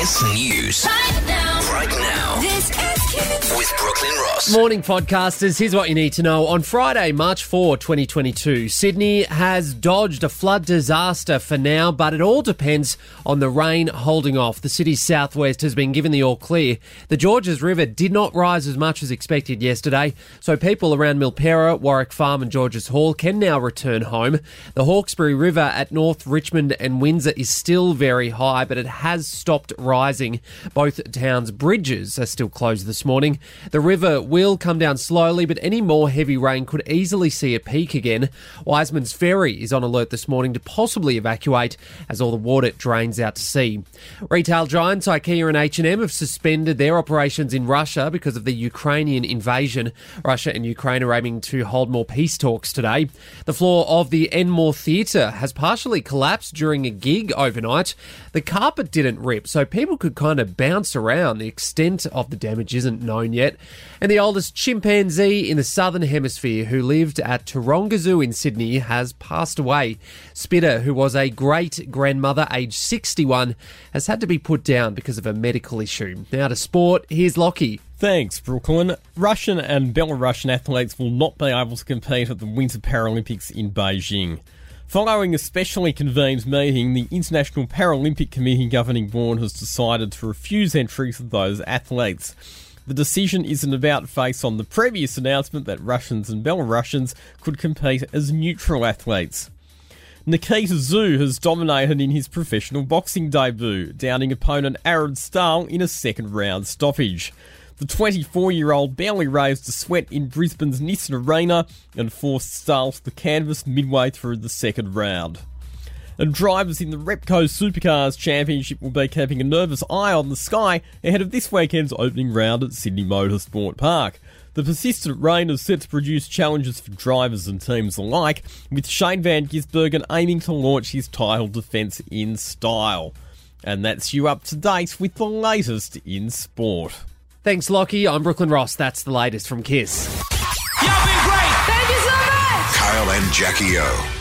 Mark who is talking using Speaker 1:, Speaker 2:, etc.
Speaker 1: Kiss News.
Speaker 2: Right now.
Speaker 1: Right now.
Speaker 2: This is Kiss.
Speaker 1: With Brooklyn Ross.
Speaker 3: Morning, podcasters. Here's what you need to know. On Friday, March 4, 2022, Sydney has dodged a flood disaster for now, but it all depends on the rain holding off. The city's southwest has been given the all clear. The Georges River did not rise as much as expected yesterday, so people around Milperra, Warwick Farm, and Georges Hall can now return home. The Hawkesbury River at North Richmond and Windsor is still very high, but it has stopped rising. Both towns' bridges are still closed this morning. The river will come down slowly, but any more heavy rain could easily see a peak again. Wiseman's Ferry is on alert this morning to possibly evacuate as all the water drains out to sea. Retail giants IKEA and H&M have suspended their operations in Russia because of the Ukrainian invasion. Russia and Ukraine are aiming to hold more peace talks today. The floor of the Enmore Theatre has partially collapsed during a gig overnight. The carpet didn't rip, so people could kind of bounce around. The extent of the damage isn't known yet. And the oldest chimpanzee in the southern hemisphere who lived at Taronga Zoo in Sydney has passed away. Spitter, who was a great grandmother aged 61, has had to be put down because of a medical issue. Now to sport, here's Lockie.
Speaker 4: Thanks, Brooklyn. Russian and Belarusian athletes will not be able to compete at the Winter Paralympics in Beijing. Following a specially convened meeting, the International Paralympic Committee governing board has decided to refuse entry for those athletes. The decision is an about face on the previous announcement that Russians and Belarusians could compete as neutral athletes. Nikita Tszyu has dominated in his professional boxing debut, downing opponent Aaron Stahl in a second round stoppage. The 24 year old barely raised a sweat in Brisbane's Nissan Arena and forced Stahl to the canvas midway through the second round. And drivers in the Repco Supercars Championship will be keeping a nervous eye on the sky ahead of this weekend's opening round at Sydney Motorsport Park. The persistent rain is set to produce challenges for drivers and teams alike, with Shane Van Gisbergen aiming to launch his title defence in style. And that's you up to date with the latest in sport.
Speaker 3: Thanks, Lockie. I'm Brooklyn Ross. That's the latest from Kiss. You've been great!
Speaker 2: Thank you so much.
Speaker 1: Kyle and Jackie O.